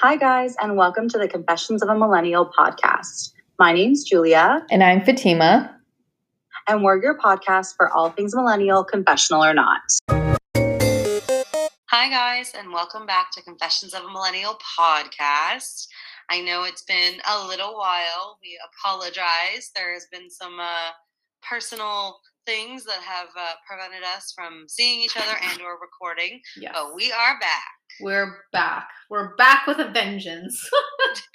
Hi, guys, and welcome to the Confessions of a Millennial podcast. My name's Julia, And I'm Fatima. and we're your podcast for all things millennial, confessional or not. Hi, guys, and welcome back to Confessions of a Millennial podcast. I know it's been a little while. We apologize. There has been some uh, personal things that have uh, prevented us from seeing each other and or recording, Yes. but we are back We're back. We're back with a vengeance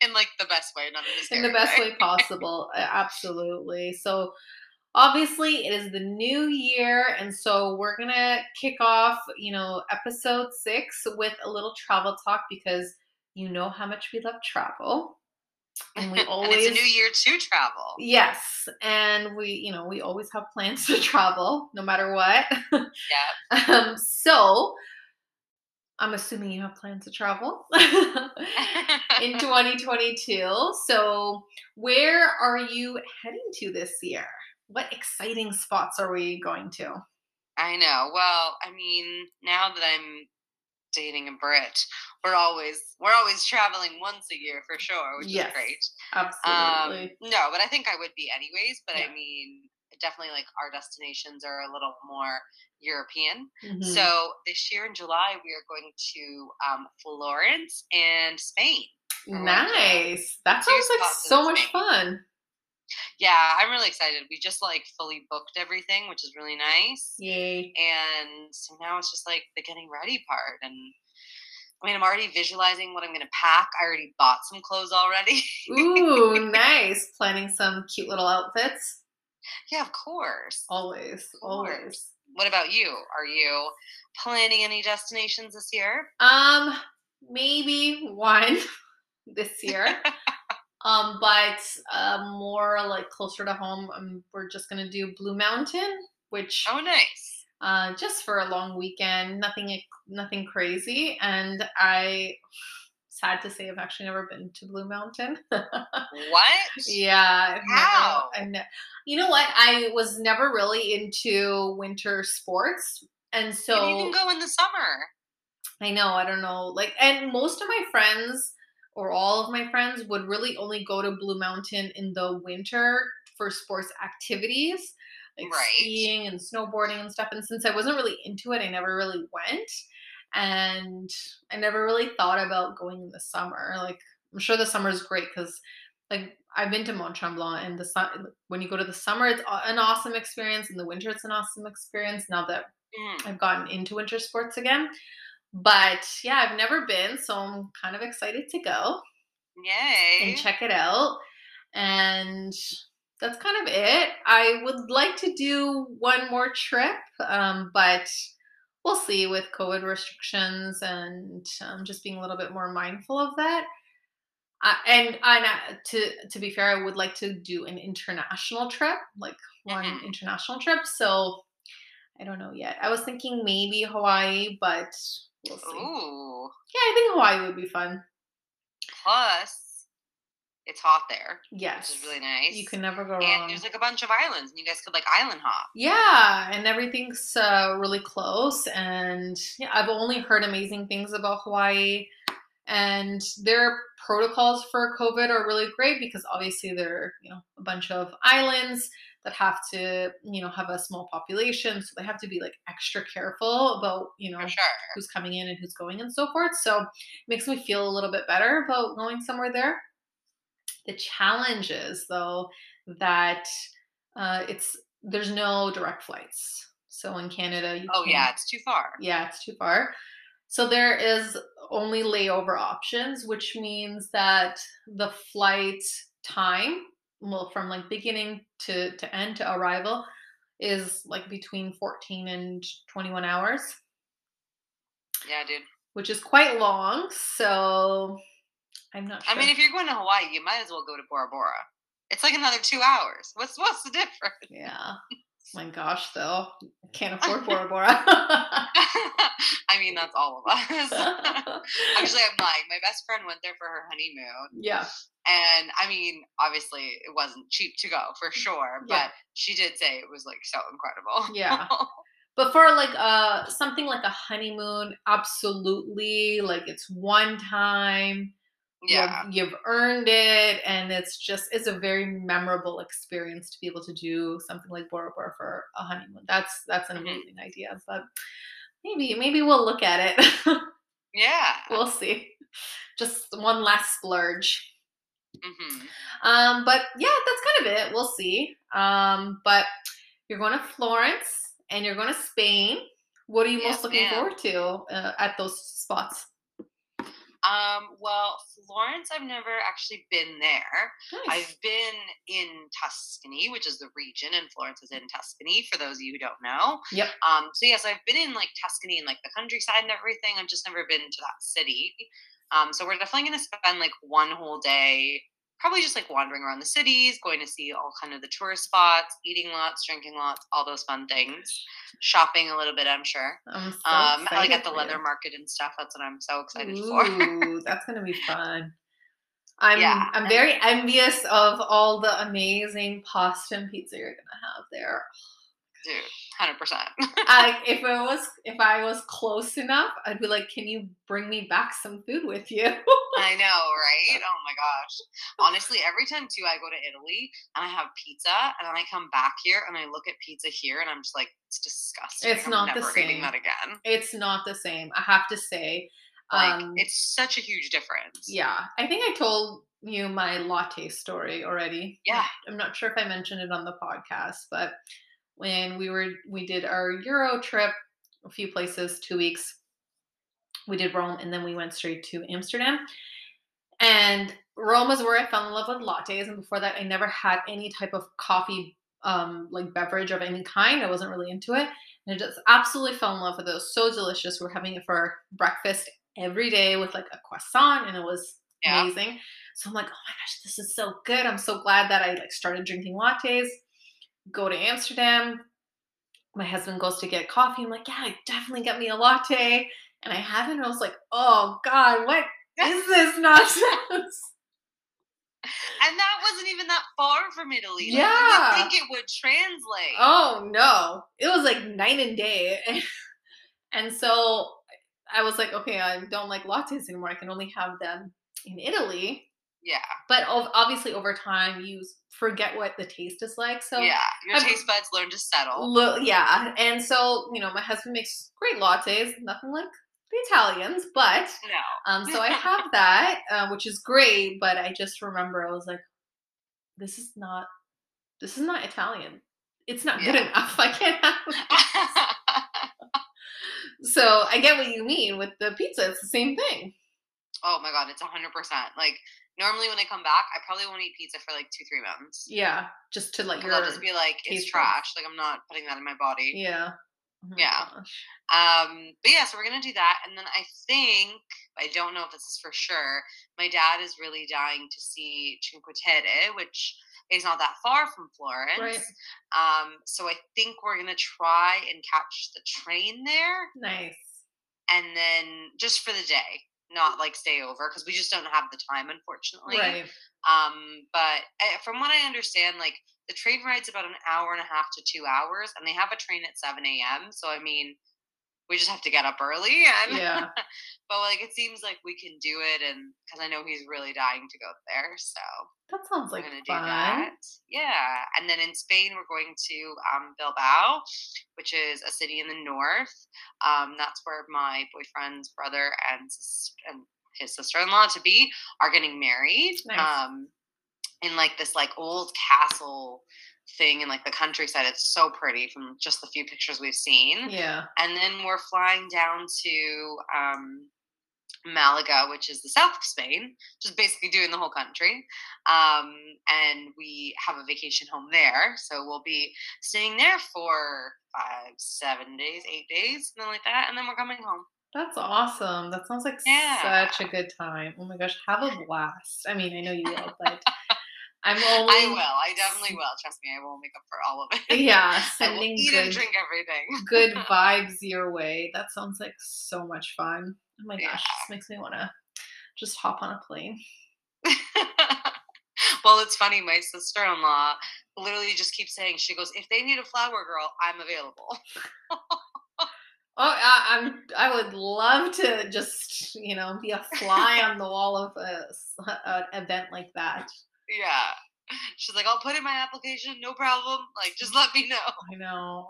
in like the best way, not in, in the best way possible. Uh, Absolutely. So, obviously, it is the new year. And so, we're going to kick off, you know, episode six with a little travel talk because you know how much we love travel. And we always. and it's a new year to travel. Yes, and we, you know, we always have plans to travel, no matter what. Yeah. Um, so, I'm assuming you have plans to travel in 2022. So, where are you heading to this year? What exciting spots are we going to? I know. Well, I mean, now that I'm dating a Brit, we're always we're always traveling once a year for sure, which Yes, is great. Absolutely. Um, no, but I think I would be anyways. But Yeah. I mean, definitely like our destinations are a little more European. Mhm. So this year in July, we are going to um, Florence and Spain. we're going to nice. That sounds like so much Spain. fun. Yeah, I'm really excited. We just like fully booked everything, which is really nice. Yay. and so now it's just like the getting ready part and i mean i'm already visualizing what i'm going to pack i already bought some clothes already Ooh, nice. Planning some cute little outfits. yeah of course Always, course. always. what about you are you planning any destinations this year Um, maybe one this year. um, but uh, more like closer to home. Um, we're just gonna do Blue Mountain, which oh nice uh, just for a long weekend. Nothing, nothing crazy. And I, sad to say, I've actually never been to Blue Mountain. what Yeah. Never- How? I've ne- you know what? I was never really into winter sports. And so you can go in the summer I know, I don't know. Like and most of my friends or all of my friends would really only go to Blue Mountain in the winter for sports activities. Like Right. skiing and snowboarding and stuff. And since I wasn't really into it, I never really went. And I never really thought about going in the summer. Like I'm sure the summer is great because like I've been to Mont Tremblant and the sun when you go to the summer it's an awesome experience in the winter it's an awesome experience now that Mm, I've gotten into winter sports again. But yeah, I've never been, so I'm kind of excited to go yay and check it out. And that's kind of it. I would like to do one more trip, um, but we'll see with COVID restrictions and um, just being a little bit more mindful of that. Uh, and and uh, to to be fair, I would like to do an international trip, like one Mhm. international trip. So I don't know yet. I was thinking maybe Hawaii, but we'll see. ooh Yeah, I think Hawaii would be fun. plus it's hot there Yes, which is really nice You can never go and wrong. there's like a bunch of islands and you guys could like island hop Yeah, and everything's uh, really close. And yeah, I've only heard amazing things about Hawaii. And their protocols for COVID are really great because obviously they're, you know, a bunch of islands that have to, you know, have a small population. So they have to be like extra careful about, you know, sure who's coming in and who's going and so forth. So it makes me feel a little bit better about going somewhere there. The challenge is though that uh, it's there's no direct flights. So in Canada, you oh yeah it's too far yeah, it's too far. So there is only layover options, which means that the flight time, well, from like beginning to, to end to arrival, is like between 14 and 21 hours, yeah dude which is quite long. So I'm not sure. I mean, if you're going to Hawaii, you might as well go to Bora Bora. It's like another two hours. What's what's the difference? yeah. My gosh, though, I can't afford Bora Bora. I mean, that's all of us. Actually, I'm lying. My best friend went there for her honeymoon, yeah, and I mean, obviously, it wasn't cheap to go for sure, but Yeah. she did say it was like so incredible. Yeah. But for like uh something like a honeymoon, absolutely. Like it's one time. Yeah. You've, you've earned it, and it's just it's a very memorable experience to be able to do something like Bora Bora for a honeymoon. That's that's an Mhm. amazing idea. But maybe maybe we'll look at it. Yeah. we'll see. Just one last splurge. hmm Um, but yeah, that's kind of it. We'll see. Um, but you're going to Florence and you're going to Spain. What are you Yes, most looking ma'am. forward to uh, at those spots? Um, well, Florence, I've never actually been there. Nice. I've been in Tuscany, which is the region, and Florence is in Tuscany, for those of you who don't know. Yep. Um, so yes, I've been in like Tuscany and like the countryside and everything. I've just never been to that city. Um, so we're definitely gonna spend like one whole day, probably just like wandering around the cities, going to see all kind of the tourist spots, eating lots, drinking lots, all those fun things. Shopping a little bit, I'm sure. I'm so Um, like at the leather market and stuff. That's what I'm so excited for. That's gonna be fun. I'm Yeah, I'm very envious of all the amazing pasta and pizza you're gonna have there. Dude, hundred percent. I, if I was if I was close enough, I'd be like, "Can you bring me back some food with you?" I know, right? Oh my gosh. Honestly, every time too I go to Italy and I have pizza and then I come back here and I look at pizza here and I'm just like, it's disgusting. It's I'm not the same. that again. it's not the same. I have to say. Like um, it's such a huge difference. yeah, I think I told you my latte story already. Yeah. I'm not sure if I mentioned it on the podcast, but when we were we did our Euro trip, a few places, two weeks. We did Rome and then we went straight to Amsterdam. And Rome is where I fell in love with lattes. And before that, I never had any type of coffee, um, like beverage of any kind. I wasn't really into it. And I just absolutely fell in love with it. It was so delicious. We are having it for breakfast every day with like a croissant, and it was Yeah. amazing. So I'm like, oh my gosh, this is so good. I'm so glad that I like started drinking lattes. Go to Amsterdam. My husband goes to get coffee. I'm like, yeah, definitely get me a latte. And I have it, and I was like, oh God, what is this nonsense? And that wasn't even that far from Italy. Like, Yeah. Would think it would translate. Oh no, it was like night and day. and so I was like, okay, I don't like lattes anymore. I can only have them in Italy. Yeah. But obviously, over time, you forget what the taste is like. So yeah. Your I've- taste buds learn to settle. Lo- yeah, and so you know, my husband makes great lattes, nothing like the Italians, but No. um, so I have that, uh, which is great. But I just remember I was like, this is not, this is not Italian. It's not good enough. I can't have. So I get what you mean with the pizza. It's the same thing. oh my god, it's hundred percent. Like normally when I come back, I probably won't eat pizza for like two, three months. Yeah, just to like, I'll just be like, it's trash. Like I'm not putting that in my body. yeah. Oh my Yeah. gosh. Um, but yeah, so we're gonna do that, and then I think I don't know if this is for sure. My dad is really dying to see Cinque Terre, which is not that far from Florence. Right. Um, so I think we're gonna try and catch the train there, Nice. and then just for the day, not like stay over because we just don't have the time, unfortunately. Right. Um, but uh, from what I understand, like the train ride's about an hour and a half to two hours, and they have a train at seven a.m. So I mean, we just have to get up early, and Yeah. but like it seems like we can do it, and because I know he's really dying to go there, so That sounds we're like gonna fun. do that. Yeah, and then in Spain we're going to um, Bilbao, which is a city in the north. Um, that's where my boyfriend's brother and and his sister-in-law to be are getting married. Nice. Um, in like this like old castle thing in like the countryside. It's so pretty from just the few pictures we've seen. Yeah. And then we're flying down to um, Malaga, which is the south of Spain, just basically doing the whole country. Um, and we have a vacation home there. So we'll be staying there for five, seven days, eight days, something like that. And then we're coming home. That's awesome. That sounds like Yeah. such a good time. Oh my gosh, have a blast. I mean, I know you will, but I'm I will. I definitely will. Trust me, I will make up for all of it. yeah, sending eat and good drink everything. good vibes your way. That sounds like so much fun. Oh my gosh, Yeah. this makes me want to just hop on a plane. well, it's funny. My sister in law literally just keeps saying, she goes, if they need a flower girl, I'm available. Oh, I, I'm. I would love to just, you know, be a fly on the wall of a, an event like that. Yeah. She's like, I'll put in my application, no problem. Like, just let me know. I know.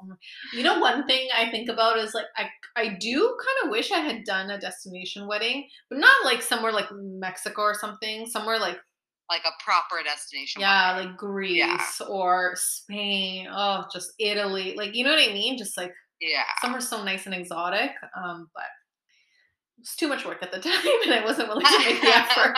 You know, one thing I think about is like I I do kind of wish I had done a destination wedding, but not like somewhere like Mexico or something. Somewhere like like a proper destination. Yeah, wedding. like Greece yeah. or Spain. Oh, just Italy. Like you know what I mean? Just like yeah, somewhere so nice and exotic. Um, but it was too much work at the time, and I wasn't willing to make the effort.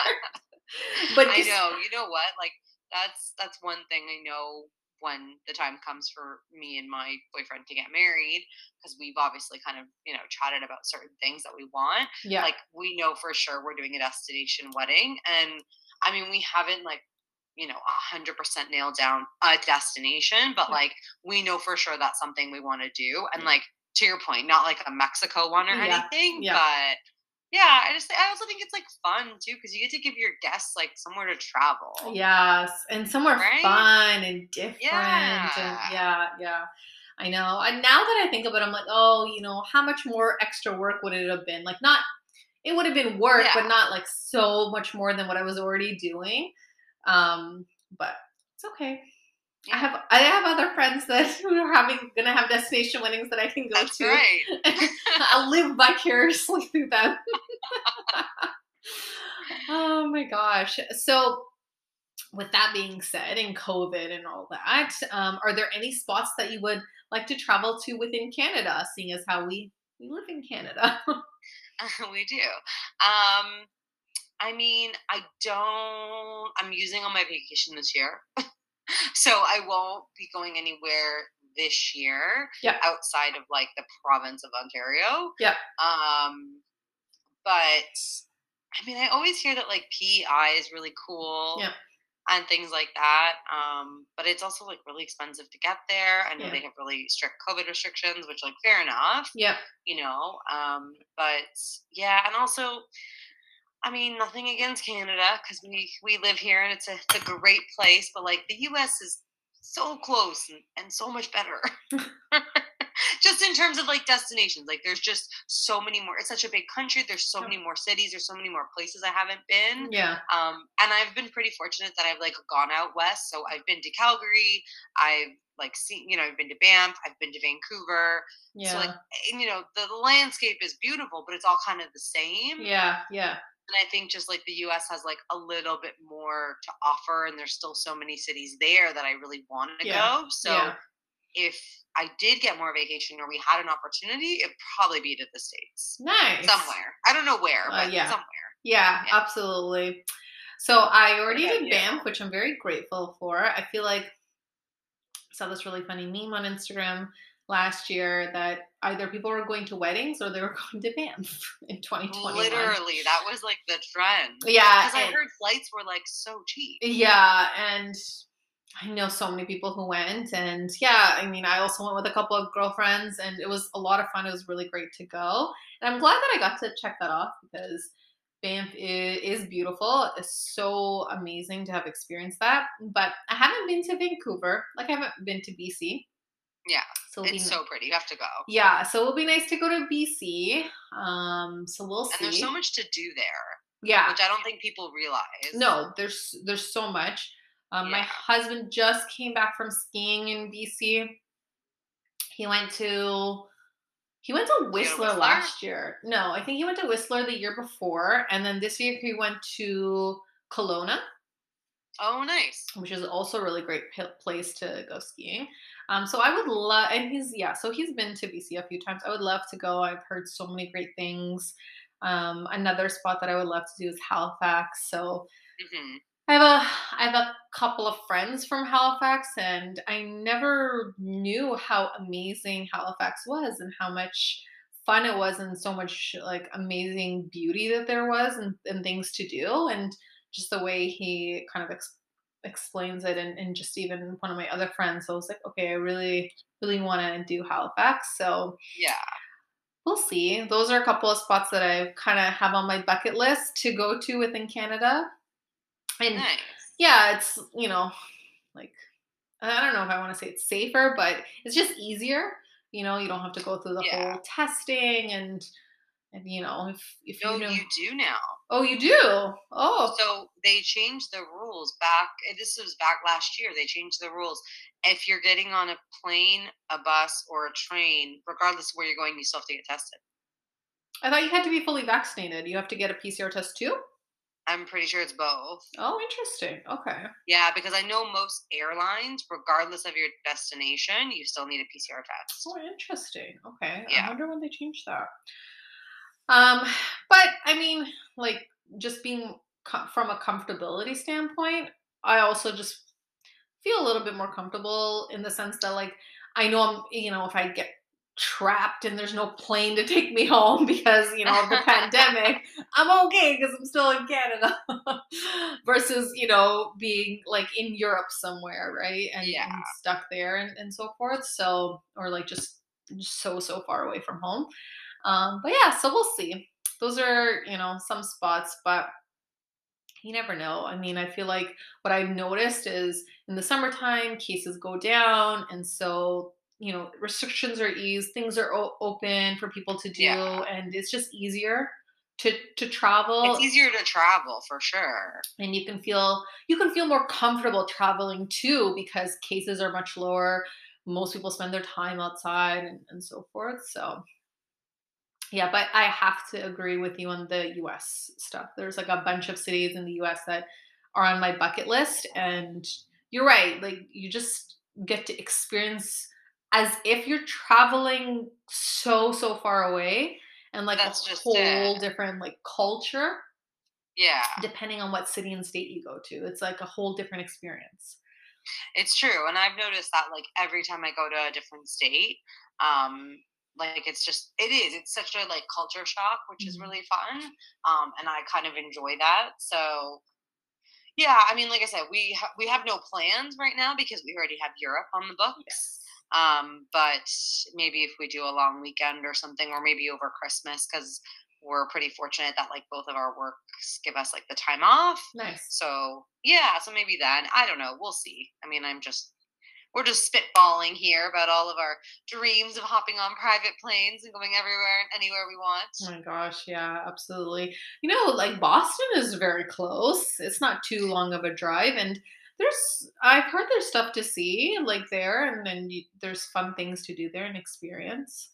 but I know. You know what? Like that's that's one thing I know when the time comes for me and my boyfriend to get married because we've obviously kind of you know chatted about certain things that we want yeah like we know for sure we're doing a destination wedding and i mean we haven't like you know 100% nailed down a destination but yeah. like we know for sure that's something we want to do and like to your point not like a mexico one or yeah. anything yeah. but yeah, I just I also think it's like fun too because you get to give your guests like somewhere to travel. Yes, and somewhere right? fun and different. Yeah. And yeah, yeah. I know. And now that I think of it, I'm like, oh, you know, how much more extra work would it have been? Like, not it would have been work, yeah. but not like so much more than what I was already doing. Um, but it's okay. I have I have other friends that who are having gonna have destination weddings that I can go That's to. Right. I'll live vicariously through them. oh my gosh. So with that being said, and COVID and all that, um, are there any spots that you would like to travel to within Canada, seeing as how we we live in Canada? we do. Um, I mean, I don't. I'm using on my vacation this year so I won't be going anywhere this year yeah. outside of like the province of Ontario. Yeah. Um, but I mean, I always hear that like PEI is really cool. Yeah. And things like that. Um, but it's also like really expensive to get there. I know yeah. they have really strict COVID restrictions, which like fair enough. Yeah. You know. Um, but yeah, and also I mean, nothing against Canada because we we live here and it's a, it's a great place, but like the U.S. is so close and, and so much better. just in terms of like destinations, like there's just so many more. It's such a big country. There's so many more cities. There's so many more places I haven't been. Yeah. Um, and I've been pretty fortunate that I've like gone out west. So I've been to Calgary. I've like seen, you know, I've been to Banff. I've been to Vancouver. Yeah. So like, you know, the, the landscape is beautiful, but it's all kind of the same. Yeah. Yeah and I think just like the US has like a little bit more to offer and there's still so many cities there that I really want to yeah. go. So yeah. if I did get more vacation or we had an opportunity, it'd probably be to the States. Nice. Somewhere. I don't know where, but uh, yeah. somewhere. Yeah, yeah, absolutely. So I already did Banff, which I'm very grateful for. I feel like I saw this really funny meme on Instagram last year that either people were going to weddings or they were going to Banff in 2020. Literally, that was like the trend. Yeah. Because I heard flights were like so cheap. Yeah. And I know so many people who went. And yeah, I mean, I also went with a couple of girlfriends and it was a lot of fun. It was really great to go. And I'm glad that I got to check that off because Banff is, beautiful. It's so amazing to have experienced that. But I haven't been to Vancouver. Like, I haven't been to BC. Yeah. So it's so pretty. You have to go. Yeah, so it'll be nice to go to BC. Um, so we'll see. And there's so much to do there. Yeah. Which I don't think people realize. No, there's there's so much. Um, yeah. My husband just came back from skiing in BC. He went to he went to Whistler, Whistler, last year. No, I think he went to Whistler the year before, and then this year he went to Kelowna. Oh, nice. Which is also a really great place to go skiing. Um, so I would love, and he's yeah, so he's been to BC a few times. I would love to go. I've heard so many great things. Um, another spot that I would love to do is Halifax. So mm-hmm. I have a I have a couple of friends from Halifax, and I never knew how amazing Halifax was and how much fun it was and so much like amazing beauty that there was and, and things to do and just the way he kind of ex- explains it and, and just even one of my other friends so i was like okay i really really want to do halifax. So yeah. we'll see. Those are a couple of spots that i kind of have on my bucket list to go to within canada. And nice. yeah it's you know like i don't know if i want to say it's safer but it's just easier. You know, you don't have to go through the Yeah. whole testing and and you know if if No, you know you do now. oh you do oh So they changed the rules back. This was back last year. They changed the rules. If you're getting on a plane, a bus, or a train, regardless of where you're going, you still have to get tested. I thought you had to be fully vaccinated. You have to get a PCR test too. I'm pretty sure it's both. Oh, interesting. Okay. Yeah, because I know most airlines, regardless of your destination, you still need a PCR test. Oh, interesting. Okay. Yeah. I wonder when they changed that. Um, but I mean, like just being co- from a comfortability standpoint, I also just feel a little bit more comfortable in the sense that like I know I'm, you know, if I get trapped and there's no plane to take me home because you know of the pandemic i'm okay because i'm still in canada versus you know being like in europe somewhere right and, Yeah. and stuck there and, and so forth so or like just so so far away from home um but yeah so we'll see those are you know some spots but you never know i mean i feel like what i've noticed is in the summertime cases go down and so you know restrictions are eased things are o- open for people to do Yeah. and it's just easier to to travel It's easier to travel for sure. and you can feel you can feel more comfortable traveling too because cases are much lower most people spend their time outside and, and so forth so yeah but i have to agree with you on the us stuff there's like a bunch of cities in the us that are on my bucket list and you're right like you just get to experience as if you're traveling so so far away and like That's a whole it. different like culture Yeah, depending on what city and state you go to. It's like a whole different experience. it's true. And I've noticed that like every time I go to a different state, um, like it's just it is. It's such a like culture shock, which is Mhm. really fun. Um, and I kind of enjoy that. So yeah, I mean, like I said, we ha- we have no plans right now because we already have Europe on the books. Yes. Um, but maybe if we do a long weekend or something, or maybe over Christmas, because we're pretty fortunate that like both of our works give us like the time off. Nice. So yeah, so maybe then I don't know. We'll see. I mean, I'm just we're just spitballing here about all of our dreams of hopping on private planes and going everywhere and anywhere we want. Oh my gosh, yeah, absolutely. You know, like Boston is very close. It's not too long of a drive and there's I've heard there's stuff to see like there and then you, there's fun things to do there and experience.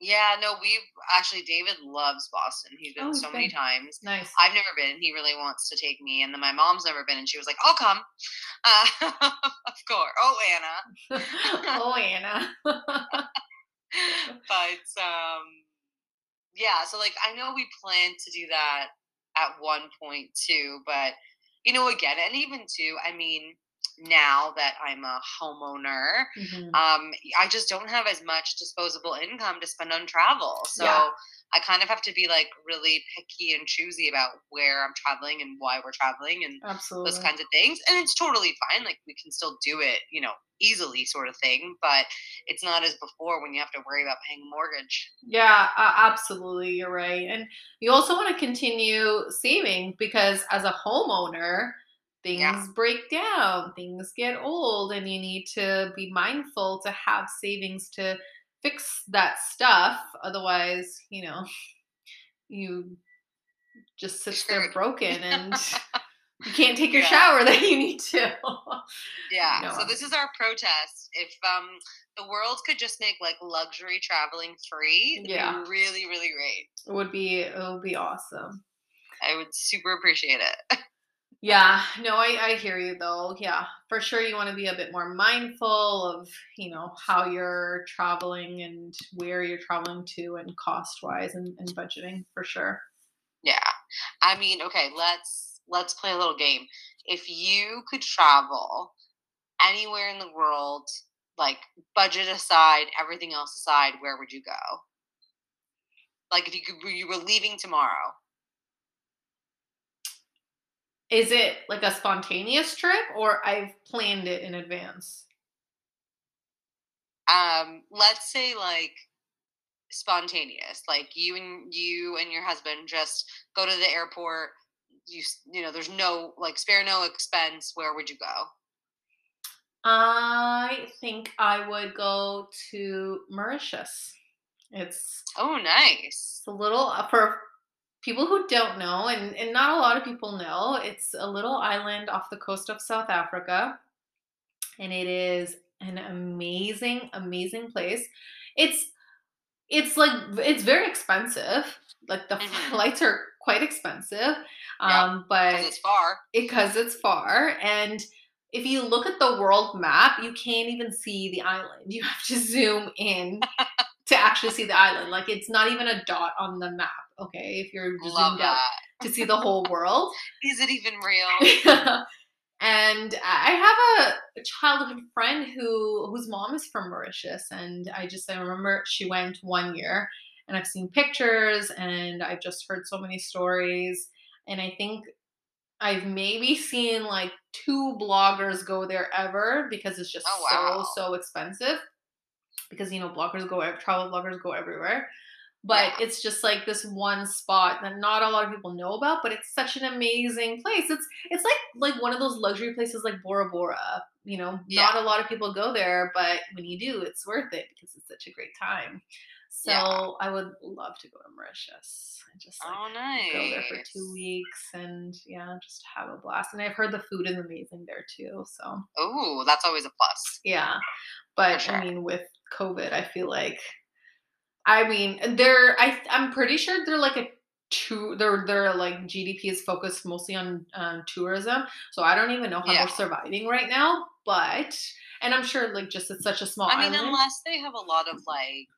Yeah, no, we've actually David loves Boston. He's been Oh, so many times. Nice. I've never been. He really wants to take me, and then my mom's never been, and she was like, "I'll come." Uh, of course. Oh, Anna. oh, Anna. but um, yeah. So like, I know we plan to do that at one point too, but you know, again, and even too. I mean, now that I'm a homeowner, Mhm. um, I just don't have as much disposable income to spend on travel. So Yeah. I kind of have to be like really picky and choosy about where I'm traveling and why we're traveling and Absolutely. those kinds of things. And it's totally fine. Like we can still do it, you know, easily sort of thing. But it's not as before when you have to worry about paying a mortgage. Yeah, uh, absolutely. You're right. And you also want to continue saving because as a homeowner, things Yeah. break down, things get old, and you need to be mindful to have savings to fix that stuff. Otherwise, you know, you just sits there broken and you can't take your Yeah. shower that you need to. Yeah. No, so this is our protest. If um the world could just make like luxury traveling free, it'd Yeah. be really, really great. It would be it would be awesome. I would super appreciate it. Yeah, no, I, I hear you though. Yeah, for sure you want to be a bit more mindful of, you know, how you're traveling and where you're traveling to and cost wise and, and budgeting for sure. Yeah. I mean, okay, let's let's play a little game. If you could travel anywhere in the world, like budget aside, everything else aside, where would you go? Like if you could you were leaving tomorrow. Is it like a spontaneous trip or I've planned it in advance? Um, let's say like spontaneous. Like you and you and your husband just go to the airport. You you know, there's no like spare no expense. Where would you go? I think I would go to Mauritius. It's Oh, nice. it's a little uh, for people who don't know, and, and not a lot of people know. It's a little island off the coast of South Africa, and it is an amazing, amazing place. It's it's like it's very expensive. Like the Mhm. flights are quite expensive, Yeah, um, but Because it's far. because it's far and if you look at the world map you can't even see the island you have to zoom in to actually see the island like it's not even a dot on the map okay if you're just Love that. to see the whole world Is it even real? and i have a, a childhood friend who whose mom is from mauritius and i just i remember she went one year and i've seen pictures and i've just heard so many stories and i think i've maybe seen like two bloggers go there ever because it's just Oh, wow. so so expensive because you know bloggers go travel bloggers go everywhere but Yeah. it's just like this one spot that not a lot of people know about but it's such an amazing place it's it's like like one of those luxury places like bora bora you know not a lot of people go there but when you do it's worth it because it's such a great time so Yeah. i would love to go to mauritius and just like Oh, nice. go there for two weeks and yeah just have a blast and i've heard the food is amazing there too so oh that's always a plus. yeah but sure. i mean with covid i feel like i mean they're i i'm pretty sure they're like a two their their like gdp is focused mostly on um, tourism so i don't even know how Yeah. they're surviving right now but and i'm sure like just it's such a small I mean, island unless they have a lot of like,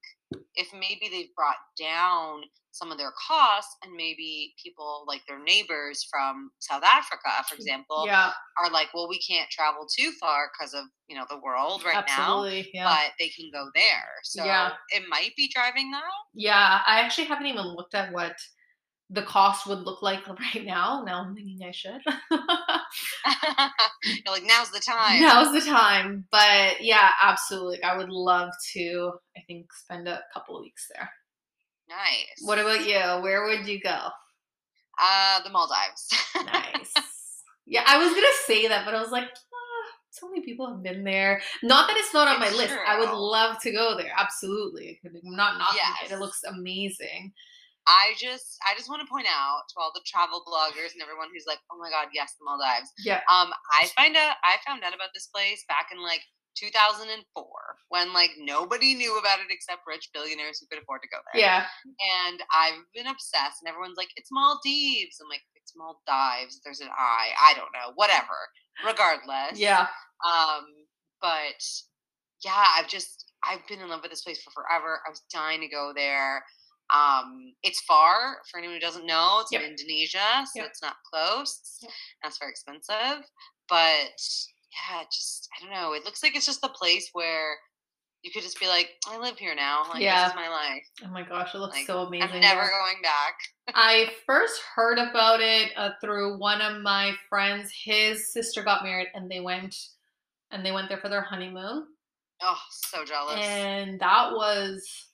if maybe they've brought down some of their costs and maybe people like their neighbors from South Africa, for mm, example, yeah are like, well, we can't travel too far because of, you know, the world right now, yeah but they can go there. So Yeah. it might be driving that. Yeah, I actually haven't even looked at what the cost would look like right now. Now I'm thinking I should. You're like, now's the time. Now's the time. But yeah, absolutely. I would love to, I think, spend a couple of weeks there. Nice. What about you? Where would you go? Uh, the Maldives. Nice. yeah, I was going to say that, but I was like, ah, so many people have been there. Not that it's not on my It's list. I would love to go there. Absolutely. I'm not knocking it. It looks amazing. I just, I just want to point out to all the travel bloggers and everyone who's like, oh my god, yes, the Maldives. Yeah. Um, I find out, I found out about this place back in like 2004 when like nobody knew about it except rich billionaires who could afford to go there. Yeah. And I've been obsessed, and everyone's like, it's Maldives. I'm like, it's Maldives. There's an I. I don't know. Whatever. Regardless. Yeah. Um, but yeah, I've just I've been in love with this place for forever. I was dying to go there. Um, it's far for anyone who doesn't know. It's Yep. in Indonesia, so Yep. it's not close. Yep. That's very expensive. But yeah, just I don't know. It looks like it's just a place where you could just be like, I live here now. Like Yeah. this is my life. Oh my gosh, it looks Like, so amazing. I'm never going back. I first heard about it uh, through one of my friends. His sister got married, and they went, and they went there for their honeymoon, Oh, so jealous. and that was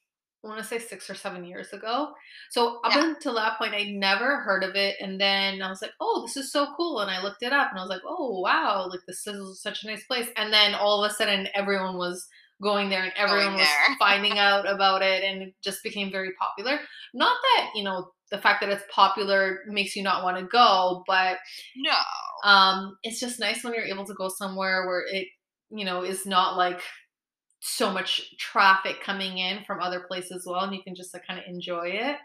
I want to say six or seven years ago. So up Yeah. until that point, I never heard of it, and then I was like, "Oh, this is so cool!" And I looked it up, and I was like, "Oh, wow! Like this is such a nice place." And then all of a sudden, everyone was going there, and everyone was finding out about it, and it just became very popular. Not that you know the fact that it's popular makes you not want to go, but no. um, it's just nice when you're able to go somewhere where it you know is not like so much traffic coming in from other places as well, and you can just like, kind of enjoy it.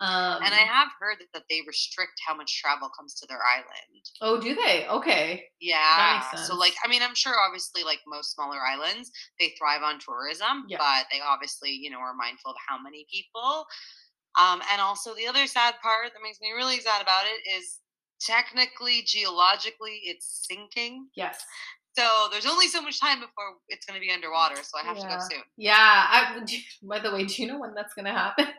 Um, And I have heard that, that they restrict how much travel comes to their island. oh, do they? Okay, Yeah. So like. I mean I'm sure obviously like most smaller islands, they thrive on tourism, Yeah. but they obviously, you know, are mindful of how many people. Um and also the other sad part that makes me really sad about it is technically geologically it's sinking. yes, So there's only so much time before it's going to be underwater, so I have to go soon. yeah. I, by the way, do you know when that's gonna happen?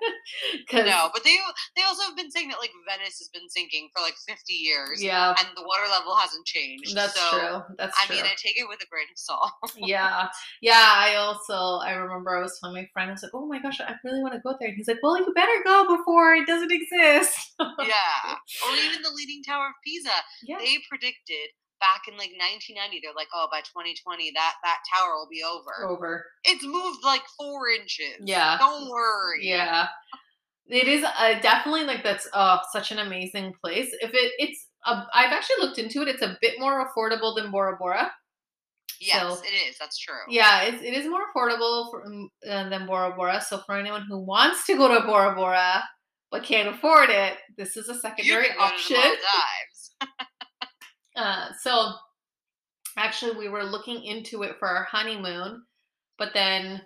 No, but they they also have been saying that like Venice has been sinking for like 50 years yeah, and the water level hasn't changed. that's so, true. That's I true. mean, I take it with a grain of salt. yeah yeah i also i remember i was telling my friend i was like oh my gosh i really want to go there and he's like well you better go before it doesn't exist yeah. Or even the Leaning Tower of Pisa. yeah They predicted back in like 1990, they're like, oh, by 2020, that that tower will be over. Over. It's moved like four inches. Yeah. Don't worry. Yeah. It is uh, definitely like that's uh, such an amazing place. If it it's uh, I've actually looked into it. It's a bit more affordable than Bora Bora. Yes, So- it is. That's true. Yeah, it's, it is more affordable for, um, uh, than Bora Bora. So for anyone who wants to go to Bora Bora but can't afford it, this is a secondary can go to the option. Uh, so actually, we were looking into it for our honeymoon, but then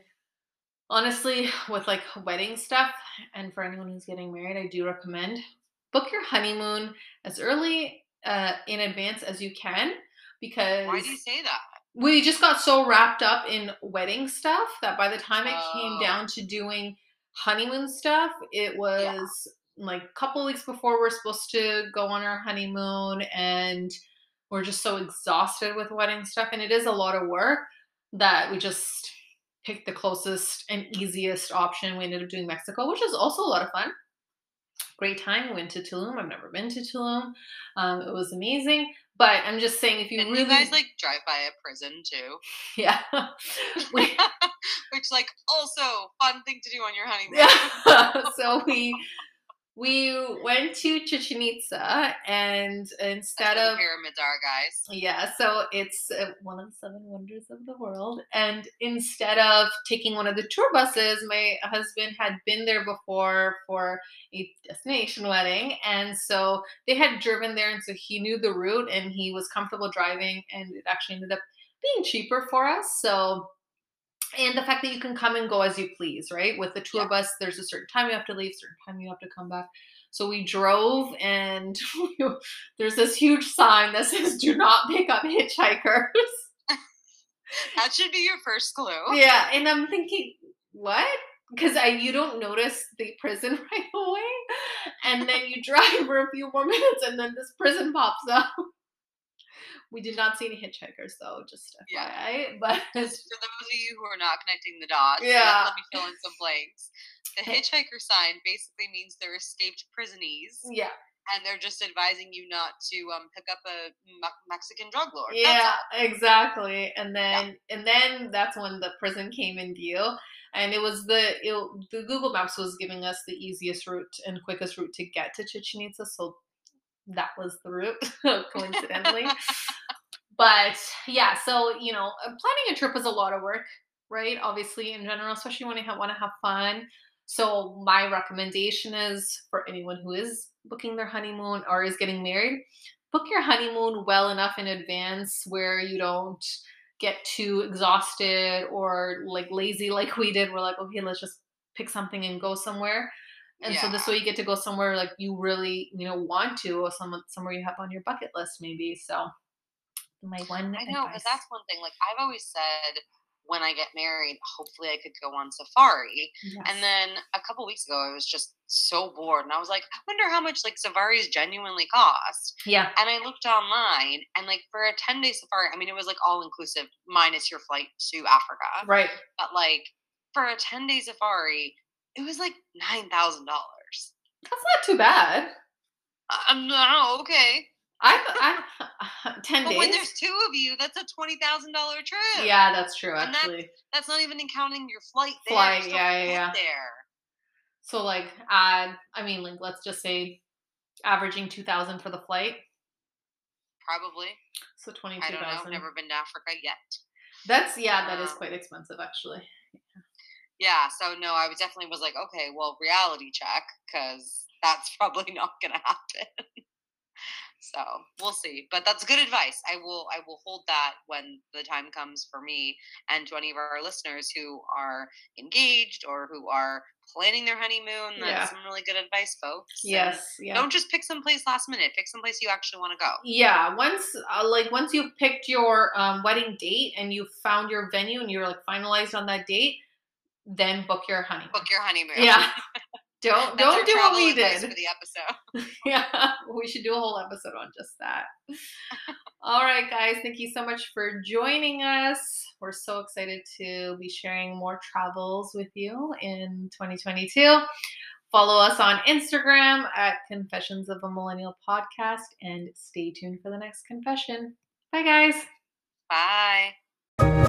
honestly, with like wedding stuff, and for anyone who's getting married, I do recommend book your honeymoon as early uh, in advance as you can because Why do you say that? we just got so wrapped up in wedding stuff that by the time it came Oh. down to doing honeymoon stuff, it was like a couple weeks before we're supposed to go on our honeymoon, and we're just so exhausted with wedding stuff, and it is a lot of work that we just picked the closest and easiest option. We ended up doing Mexico, which is also a lot of fun. Great time. We went to Tulum. I've never been to Tulum. Um, it was amazing. But I'm just saying, if you And really, you guys like drive by a prison too, yeah, we, which like also fun thing to do on your honeymoon. yeah. so we we went to Chichen Itza, and instead of pyramids are, guys. yeah, so it's uh, one of the seven wonders of the world. And instead of taking one of the tour buses, my husband had been there before for a destination wedding. And so they had driven there. And so he knew the route and he was comfortable driving. And it actually ended up being cheaper for us. So, and the fact that you can come and go as you please, right? With the tour Yeah. bus, there's a certain time you have to leave, certain time you have to come back. So we drove, and there's this huge sign that says "Do not pick up hitchhikers." That should be your first clue. yeah, and I'm thinking, what? Because I you don't notice the prison right away, and then you drive for a few more minutes, and then this prison pops up. We did not see any hitchhikers though, just Yeah. FYI. But For those of you who are not connecting the dots, Yeah. let, me fill in some blanks. The hitchhiker sign basically means they're escaped prisonees, yeah, and they're just advising you not to um, pick up a Me- Mexican drug lord. Yeah, exactly. And then and then that's when the prison came in view. And it was the it, the Google Maps was giving us the easiest route and quickest route to get to Chichen Itza, so that was the route, coincidentally. But yeah, so you know, uh, planning a trip is a lot of work, right? Obviously, in general, especially when you have, want to have fun. So my recommendation is for anyone who is booking their honeymoon or is getting married, book your honeymoon well enough in advance where you don't get too exhausted or like lazy like we did. We're like, okay, let's just pick something and go somewhere. And so this way you get to go somewhere like you really, you know, want to or some somewhere you have on your bucket list maybe. So my one I know, but that's one thing. Like I've always said, when I get married, hopefully I could go on safari. Yes. And then a couple weeks ago, I was just so bored, and I was like, I wonder how much like safaris genuinely cost. yeah, And I looked online, and like for a ten day safari, I mean, it was like all inclusive minus your flight to Africa. right. But like for a ten day safari, it was like nine thousand dollars. That's not too bad. I'm um, no, okay. I, I ten But days. when there's two of you, that's a twenty thousand dollar trip. yeah, that's true. And Actually, That's not even counting your flight there. Flight, yeah, yeah, yeah. There. so like add. I mean, like let's just say averaging two thousand for the flight. Probably. So twenty I two thousand. Never been to Africa yet. That's yeah, that is Um, quite expensive actually. Yeah, so no, I was definitely was like, okay, well, reality check, because that's probably not gonna happen. So we'll see. But that's good advice. I will I will hold that when the time comes for me and to any of our listeners who are engaged or who are planning their honeymoon. That's Yeah. some really good advice, folks. Yes, yeah. Don't just pick some place last minute. Pick some place you actually want to go. Yeah, once uh, like once you've picked your um, wedding date and you've found your venue and you're like finalized on that date, then book your honeymoon. Book your honeymoon. Yeah. don't don't do what we did. for the episode. yeah, we should do a whole episode on just that. All right, guys, thank you so much for joining us. We're so excited to be sharing more travels with you in 2022. Follow us on Instagram at Confessions of a Millennial Podcast and stay tuned for the next confession. Bye, guys. Bye.